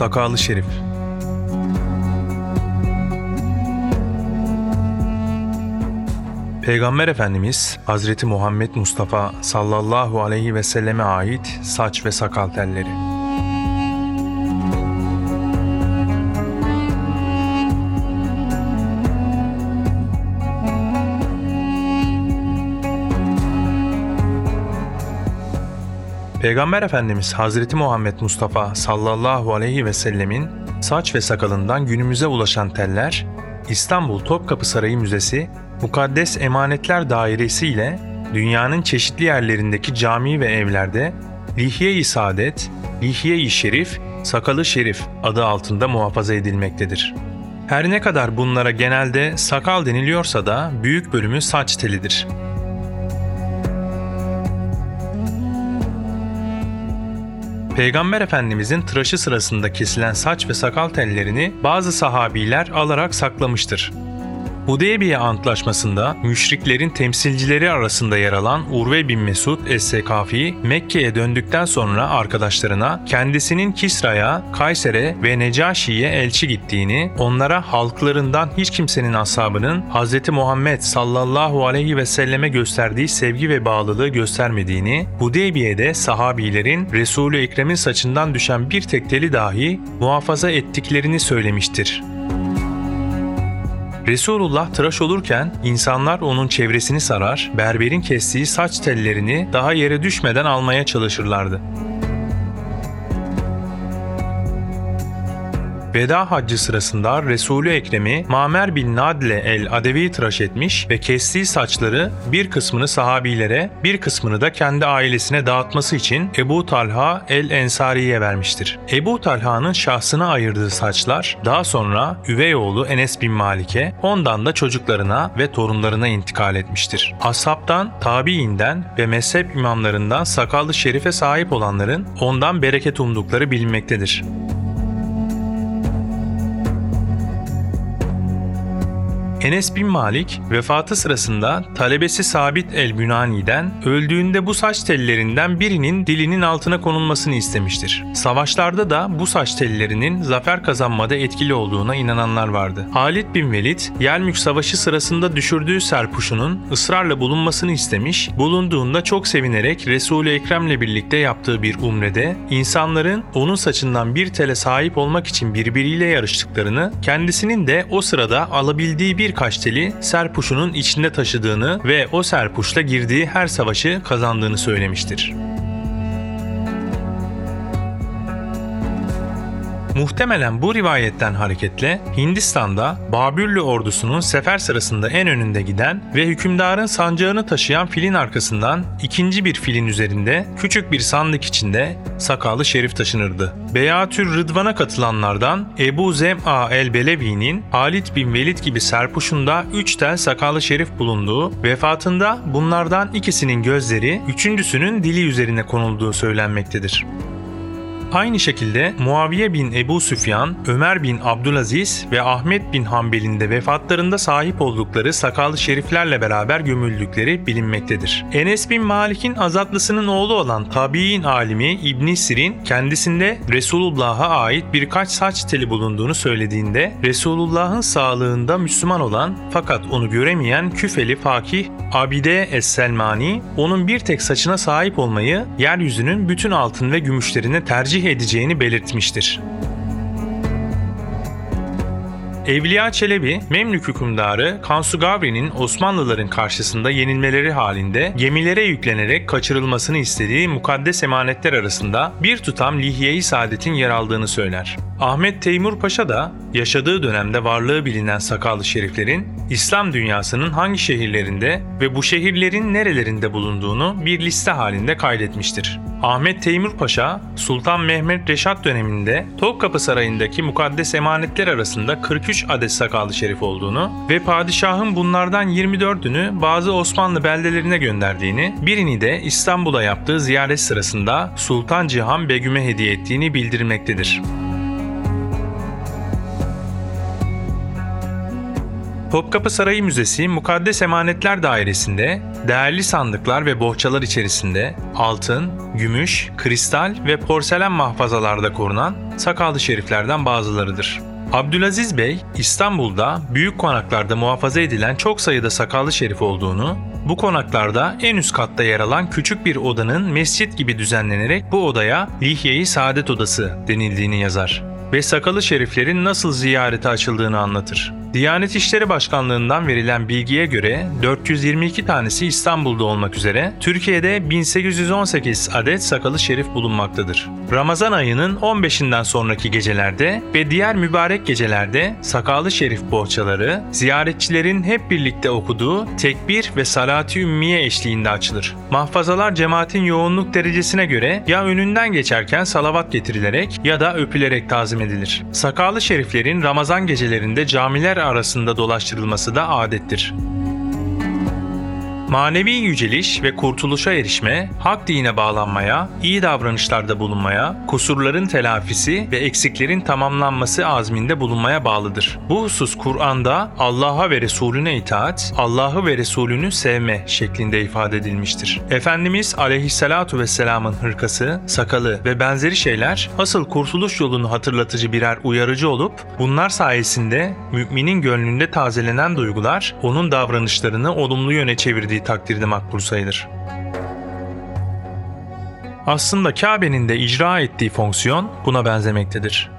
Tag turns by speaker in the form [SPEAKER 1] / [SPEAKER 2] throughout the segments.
[SPEAKER 1] Sakalı Şerif Peygamber Efendimiz Hazreti Muhammed Mustafa sallallahu aleyhi ve selleme ait saç ve sakal telleri. Peygamber Efendimiz Hazreti Muhammed Mustafa sallallahu aleyhi ve sellemin saç ve sakalından günümüze ulaşan teller, İstanbul Topkapı Sarayı Müzesi Mukaddes Emanetler Dairesi ile dünyanın çeşitli yerlerindeki cami ve evlerde Lihye-i Saadet, Lihye-i Şerif, Sakalı Şerif adı altında muhafaza edilmektedir. Her ne kadar bunlara genelde sakal deniliyorsa da büyük bölümü saç telidir. Peygamber Efendimizin tıraşı sırasında kesilen saç ve sakal tellerini bazı sahabiler alarak saklamıştır. Hudeybiye Antlaşması'nda müşriklerin temsilcileri arasında yer alan Urve bin Mesud Es-Sekafi Mekke'ye döndükten sonra arkadaşlarına kendisinin Kisra'ya, Kayser'e ve Necaşi'ye elçi gittiğini, onlara halklarından hiç kimsenin ashabının Hz. Muhammed sallallahu aleyhi ve selleme gösterdiği sevgi ve bağlılığı göstermediğini, Hudeybiye'de sahabilerin Resul-i Ekrem'in saçından düşen bir tek teli dahi muhafaza ettiklerini söylemiştir. Resulullah tıraş olurken insanlar onun çevresini sarar, berberin kestiği saç tellerini daha yere düşmeden almaya çalışırlardı. Veda haccı sırasında Resulü Ekrem'i Mamer bin Nadle el-Adevi tıraş etmiş ve kestiği saçları bir kısmını sahabilere, bir kısmını da kendi ailesine dağıtması için Ebu Talha el-Ensari'ye vermiştir. Ebu Talha'nın şahsına ayırdığı saçlar daha sonra üvey oğlu Enes bin Malik'e, ondan da çocuklarına ve torunlarına intikal etmiştir. Ashabtan, tabiinden ve mezhep imamlarından sakallı şerife sahip olanların ondan bereket umdukları bilinmektedir. Enes bin Malik vefatı sırasında talebesi Sabit el-Bünani'den öldüğünde bu saç tellerinden birinin dilinin altına konulmasını istemiştir. Savaşlarda da bu saç tellerinin zafer kazanmada etkili olduğuna inananlar vardı. Halid bin Velid, Yelmük Savaşı sırasında düşürdüğü serpuşunun ısrarla bulunmasını istemiş, bulunduğunda çok sevinerek Resul-i Ekrem'le birlikte yaptığı bir umrede insanların onun saçından bir tele sahip olmak için birbiriyle yarıştıklarını, kendisinin de o sırada alabildiği bir birkaç teli serpuşunun içinde taşıdığını ve o serpuşla girdiği her savaşı kazandığını söylemiştir. Muhtemelen bu rivayetten hareketle Hindistan'da Babürlü ordusunun sefer sırasında en önünde giden ve hükümdarın sancağını taşıyan filin arkasından ikinci bir filin üzerinde küçük bir sandık içinde sakallı şerif taşınırdı. Beyatür Rıdvan'a katılanlardan Ebu Zem'a el-Belevi'nin Halit bin Velid gibi serpuşunda üç tel sakallı şerif bulunduğu, vefatında bunlardan ikisinin gözleri, üçüncüsünün dili üzerine konulduğu söylenmektedir. Aynı şekilde Muaviye bin Ebu Süfyan, Ömer bin Abdülaziz ve Ahmet bin Hanbel'in de vefatlarında sahip oldukları sakallı şeriflerle beraber gömüldükleri bilinmektedir. Enes bin Malik'in azatlısının oğlu olan tabi'in alimi İbn Sirin kendisinde Resulullah'a ait birkaç saç teli bulunduğunu söylediğinde Resulullah'ın sağlığında Müslüman olan fakat onu göremeyen Küfeli Fakih Abide Es-Selmani onun bir tek saçına sahip olmayı yeryüzünün bütün altın ve gümüşlerine tercih tercih edeceğini belirtmiştir. Evliya Çelebi, Memlük hükümdarı Kansu Gavri'nin Osmanlıların karşısında yenilmeleri halinde gemilere yüklenerek kaçırılmasını istediği mukaddes emanetler arasında bir tutam Lihye-i Saadet'in yer aldığını söyler. Ahmet Teymur Paşa da yaşadığı dönemde varlığı bilinen sakallı şeriflerin İslam dünyasının hangi şehirlerinde ve bu şehirlerin nerelerinde bulunduğunu bir liste halinde kaydetmiştir. Ahmet Teymur Paşa, Sultan Mehmet Reşat döneminde Topkapı Sarayı'ndaki mukaddes emanetler arasında 43 adet sakallı şerif olduğunu ve padişahın bunlardan 24'ünü bazı Osmanlı beldelerine gönderdiğini, birini de İstanbul'a yaptığı ziyaret sırasında Sultan Cihan Begüm'e hediye ettiğini bildirmektedir. Topkapı Sarayı Müzesi Mukaddes Emanetler Dairesi'nde değerli sandıklar ve bohçalar içerisinde altın, gümüş, kristal ve porselen mahfazalarda korunan sakallı şeriflerden bazılarıdır. Abdülaziz Bey, İstanbul'da büyük konaklarda muhafaza edilen çok sayıda sakallı şerif olduğunu, bu konaklarda en üst katta yer alan küçük bir odanın mescit gibi düzenlenerek bu odaya Lihye-i Saadet Odası denildiğini yazar ve sakalı şeriflerin nasıl ziyarete açıldığını anlatır. Diyanet İşleri Başkanlığı'ndan verilen bilgiye göre 422 tanesi İstanbul'da olmak üzere Türkiye'de 1818 adet sakalı şerif bulunmaktadır. Ramazan ayının 15'inden sonraki gecelerde ve diğer mübarek gecelerde sakalı şerif bohçaları ziyaretçilerin hep birlikte okuduğu tekbir ve salat-ı ümmiye eşliğinde açılır. Mahfazalar cemaatin yoğunluk derecesine göre ya önünden geçerken salavat getirilerek ya da öpülerek tazim edilir. Sakalı şeriflerin Ramazan gecelerinde camiler arasında dolaştırılması da adettir. Manevi yüceliş ve kurtuluşa erişme, hak dine bağlanmaya, iyi davranışlarda bulunmaya, kusurların telafisi ve eksiklerin tamamlanması azminde bulunmaya bağlıdır. Bu husus Kur'an'da Allah'a ve Resulüne itaat, Allah'ı ve Resulünü sevme şeklinde ifade edilmiştir. Efendimiz aleyhissalatu vesselamın hırkası, sakalı ve benzeri şeyler asıl kurtuluş yolunu hatırlatıcı birer uyarıcı olup bunlar sayesinde müminin gönlünde tazelenen duygular onun davranışlarını olumlu yöne çevirdiği takdirde makbul sayılır. Aslında Kabe'nin de icra ettiği fonksiyon buna benzemektedir.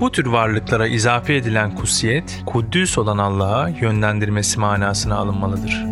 [SPEAKER 1] Bu tür varlıklara izafe edilen kutsiyet, Kuddüs olan Allah'a yönlendirmesi manasına alınmalıdır.